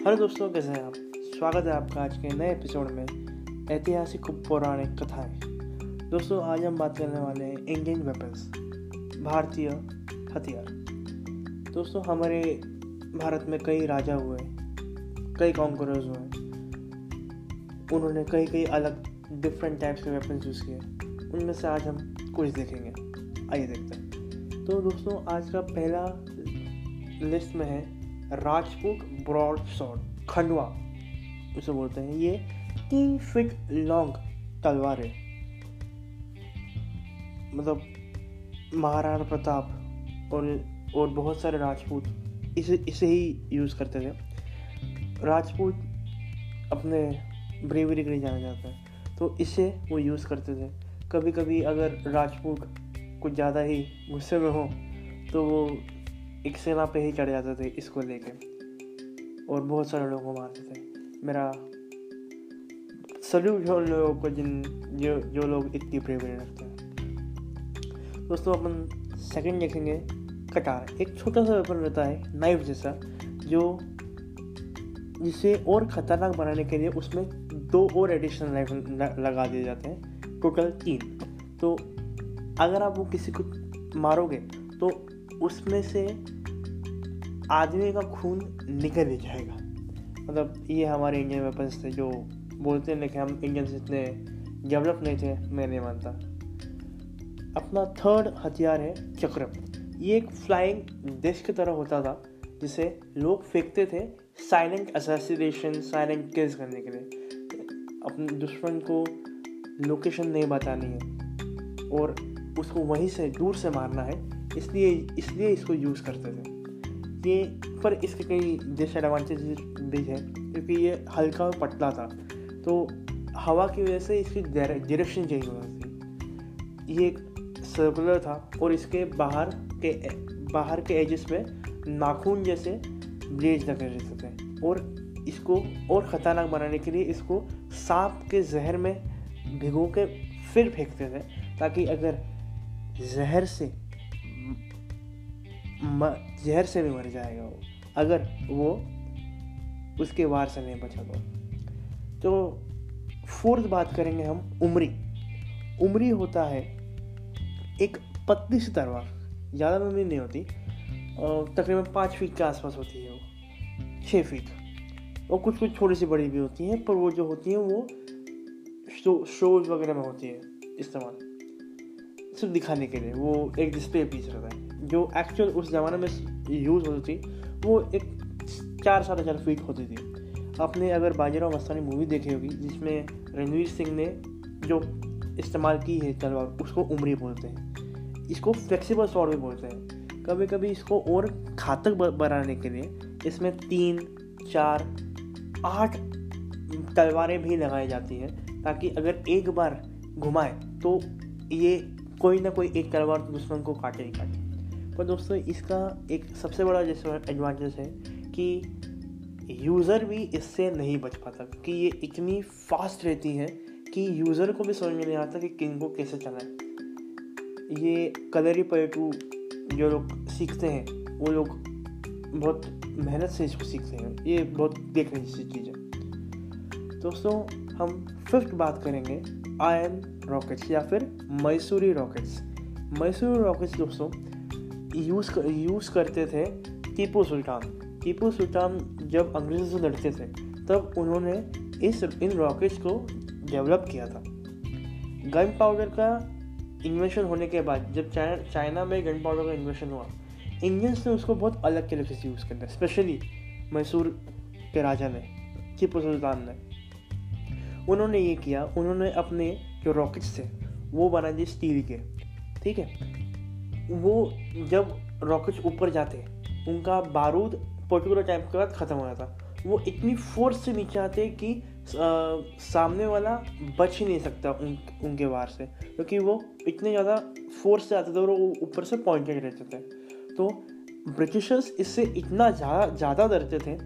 Hello दोस्तों, कैसे हैं आप? स्वागत है आपका आज के नए एपिसोड में ऐतिहासिक पौराणिक कथाएँ। दोस्तों, आज हम बात करने वाले हैं इंडियन वेपन्स भारतीय हथियार। दोस्तों, हमारे भारत में कई राजा हुए कई कॉन्करर्स हुए उन्होंने कई कई अलग डिफरेंट टाइप्स के वेपन्स यूज़ किए उनमें से आज हम कुछ देखेंगे। आइए देखते हैं। तो दोस्तों, आज का पहला लिस्ट में है राजपूत ब्रॉड सॉर्ड खंडवा, उसे बोलते हैं ये तीन फिट लॉन्ग तलवार। है मतलब महाराणा प्रताप और और बहुत सारे राजपूत इसे इसे ही यूज़ करते थे। राजपूत अपने ब्रेवरी के लिए जाना जाता है तो इसे वो यूज़ करते थे। कभी कभी अगर राजपूत कुछ ज़्यादा ही गुस्से में हो तो वो एक सेना पे ही चढ़ जाते थे इसको लेके। और बहुत सारे लोगों को मारते थे। मेरा सल्यूट है उन लोगों को जिन, जो जो लोग इतनी ब्रेवरी रखते हैं। दोस्तों, अपन सेकंड देखेंगे कटार एक छोटा सा वेपन रहता है नाइफ जैसा, जो जिसे और ख़तरनाक बनाने के लिए उसमें दो और एडिशनल नाइफ लगा दिए जाते हैं। टोटल तीन। तो अगर आप वो किसी को मारोगे तो उसमें से आदमी का खून निकल ही जाएगा। मतलब ये हमारे इंडियन वेपन्स थे जो बोलते हैं कि हम इंडियंस इतने डेवलप नहीं थे, मैं नहीं मानता। अपना थर्ड हथियार है चक्रम ये एक फ्लाइंग डिस्क की तरह होता था, जिसे लोग फेंकते थे साइलेंट असैसिनेशन साइलेंट किल्स करने के लिए। अपने दुश्मन को लोकेशन नहीं बतानी है, और उसको वहीं से, दूर से मारना है, इसलिए इसलिए इसको यूज़ करते थे। ये पर इसके कई डिसएडवांटेजेस भी है, क्योंकि ये हल्का और पतला था। तो हवा की वजह से इसकी डायरेक्शन चेंज हो थी। ये एक सर्कुलर था और इसके बाहर के बाहर के एजेस में नाखून जैसे ब्लेड लगे रहते थे और इसको और ख़तरनाक बनाने के लिए इसको सांप के जहर में भिगो के फिर फेंकते थे, ताकि अगर जहर से जहर से भी मर जाएगा वो, अगर वो उसके वार से नहीं बचा तो। तो फोर्थ बात करेंगे हम, उमरी। उमरी होता है एक पतली सी तलवार, ज़्यादा लंबी नहीं होती तकरीबन पाँच फीट के आसपास होती है वो छः फीट। और कुछ कुछ छोटी सी बड़ी भी होती हैं, पर वो जो होती हैं वो शो, शोज़ वगैरह में होती है इस्तेमाल, सिर्फ़ दिखाने के लिए, वो एक डिस्प्ले पीस रहता है। जो एक्चुअल उस ज़माने में यूज़ होती थी, वो एक चार साढ़े चार फीट होती थी। आपने अगर बाजीराव मस्तानी मूवी देखी होगी, जिसमें रणवीर सिंह ने जो इस्तेमाल की है तलवार, उसको उमरी बोलते हैं। इसको फ्लेक्सिबल सॉर्ड भी बोलते हैं। कभी कभी इसको और घातक बनाने के लिए इसमें तीन, चार, आठ तलवारें भी लगाई जाती हैं, ताकि अगर एक बार घुमाए तो ये कोई ना कोई एक तलवार दुश्मन को काटे ही काटे। पर दोस्तों, इसका एक सबसे बड़ा जैसे एडवांटेज है कि यूज़र भी इससे नहीं बच पाता, क्योंकि ये इतनी फास्ट रहती है कि यूज़र को भी समझ में नहीं आता कि किन को कैसे चलाए। ये कलरी पलटू जो लोग सीखते हैं, वो लोग बहुत मेहनत से इसको सीखते हैं। ये बहुत देखने जैसी चीज़ है। दोस्तों, हम फिफ्थ बात करेंगे आयन रॉकेट्स या फिर मैसूरी रॉकेट्स मैसूरी रॉकेट्स दोस्तों यूज़ कर, यूज़ करते थे टीपू सुल्तान। टीपू सुल्तान जब अंग्रेज़ों से लड़ते थे तब उन्होंने इस इन रॉकेट्स को डेवलप किया था। गन पाउडर का इन्वेंशन होने के बाद जब चाइना चाइना में गन पाउडर का इन्वेंशन हुआ इंडियंस ने उसको बहुत अलग तरीके से यूज़ करना स्पेशली मैसूर के राजा ने टीपू सुल्तान ने। उन्होंने ये किया उन्होंने अपने जो रॉकेट्स थे वो बना दिए स्टील के ठीक है? वो जब रॉकेट्स ऊपर जाते उनका बारूद पर्टिकुलर टाइम के बाद ख़त्म हो जाता वो इतनी फोर्स से नीचे आते कि आ, सामने वाला बच ही नहीं सकता उन उनके वार से। क्योंकि तो वो इतने ज़्यादा फोर्स से आते थे और वो ऊपर से पॉइंटेड रहते थे। तो ब्रिटिशर्स इससे इतना ज़्यादा ज़्यादा डरते थे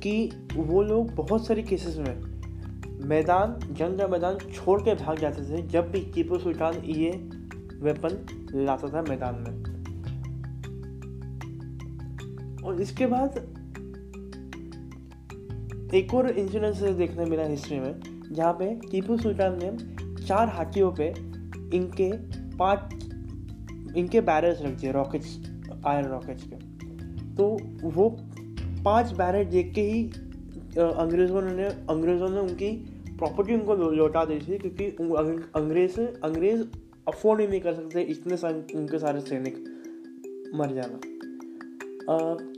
कि वो लोग बहुत सारे केसेस में मैदान जंग का मैदान छोड़ के भाग जाते थे जब भी टीपू सुल्तान ये वेपन लाता था मैदान में। और इसके बाद एक और इंसिडेंस देखने मिला हिस्ट्री में, जहाँ पे टीपू सुल्तान ने चार हाथियों पे इनके पाँच, इनके बैरल्स रख दिए रॉकेट्स आयरन रॉकेट्स के। तो वो पाँच बैरल देख के ही अंग्रेज़ों ने अंग्रेज़ों ने उनकी प्रॉपर्टी उनको लौटा दी थी, क्योंकि अंग्रेज़ अंग्रेज़ अफोर्ड ही नहीं कर सकते इतने सारे उनके सारे सैनिक मर जाना।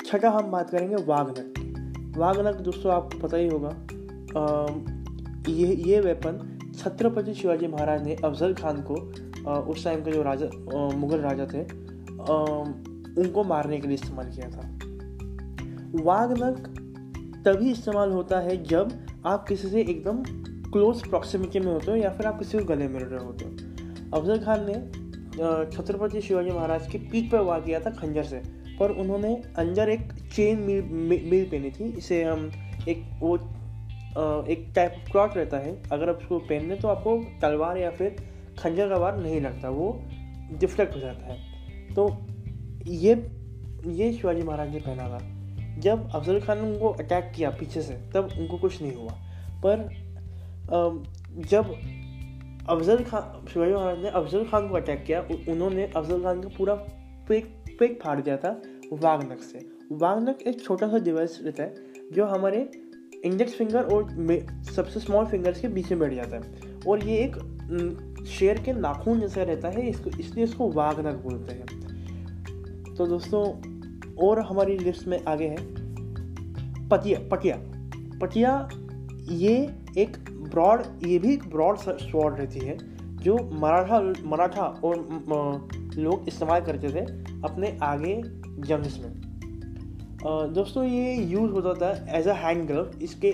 छठा हम बात करेंगे वागनक वागनक दोस्तों आपको पता ही होगा आ, ये ये वेपन छत्रपति शिवाजी महाराज ने अफजल खान को आ, उस टाइम के जो राजा आ, मुगल राजा थे आ, उनको मारने के लिए इस्तेमाल किया था। वागनक तभी इस्तेमाल होता है जब आप किसी से एकदम क्लोज प्रॉक्सिमिटी में होते हो या फिर आप किसी को गले मिल रहे होते हो। अफजल खान ने छत्रपति शिवाजी महाराज की पीठ पर वार किया था खंजर से, पर उन्होंने अंदर एक चेन मिल मिल पहनी थी, इसे हम एक, वो एक टाइप ऑफ़ क्लॉथ रहता है, अगर आप उसको पहन लें तो आपको तलवार या फिर खंजर का वार नहीं लगता, वो डिफ्लेक्ट हो जाता है। तो ये ये शिवाजी महाराज ने पहना था। जब अफजल खान ने उनको अटैक किया पीछे से, तब उनको कुछ नहीं हुआ। पर जब अफजल खान, शिवाजी महाराज ने अफजल खान को अटैक किया। उन्होंने अफजल खान का पूरा पेक पेक फाड़ दिया था वागनक से। वागनक एक छोटा सा डिवाइस रहता है, जो हमारे इंडेक्स फिंगर और सबसे स्मॉल फिंगर्स के बीच में बैठ जाता है। और ये एक शेर के नाखून जैसा रहता है, इसको, इसलिए इसको वागनक बोलते हैं। तो दोस्तों, और हमारी लिस्ट में आगे है पटिया पटिया। पटिया ये एक ब्रॉड, ये भी एक ब्रॉड स्वॉर्ड रहती है, जो मराठा मराठा और लोग इस्तेमाल करते थे अपने आगे जंग्स में। दोस्तों ये यूज़ होता था एज अ हैंड ग्लव इसके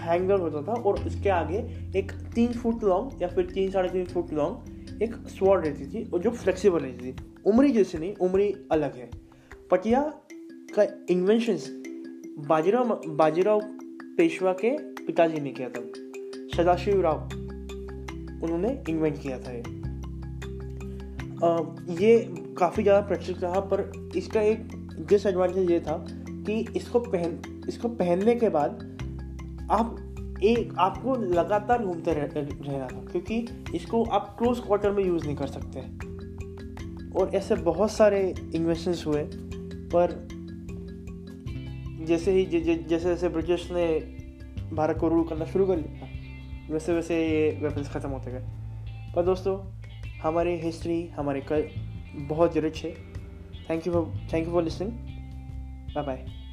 हैंड ग्लव होता था और इसके आगे एक तीन फुट लॉन्ग या फिर तीन, साढ़े तीन फुट लॉन्ग एक स्वॉर्ड रहती थी और जो फ्लेक्सिबल रहती थी। उमरी जैसे नहीं, उमरी अलग है। पटिया का इन्वेंशंस बाजीराव बाजीराव पेशवा के पिताजी ने किया था। सदाशिव राव उन्होंने इन्वेंट किया था ये। ये काफ़ी ज़्यादा प्रचलित रहा पर इसका एक डिसएडवांटेज ये था कि इसको पहन इसको पहनने के बाद आप एक आपको लगातार घूमते रह, रहना था क्योंकि इसको आप क्लोज क्वार्टर में यूज़ नहीं कर सकते। और ऐसे बहुत सारे इन्वेस्टमेंट्स हुए पर जैसे ही जैसे जैसे ब्रिटिश ने भारत को रूल करना शुरू कर लिया वैसे वैसे ये वेपन्स ख़त्म होते गए। पर दोस्तों, हमारी हिस्ट्री हमारे कल बहुत रिच है thank you for thank you for listening bye bye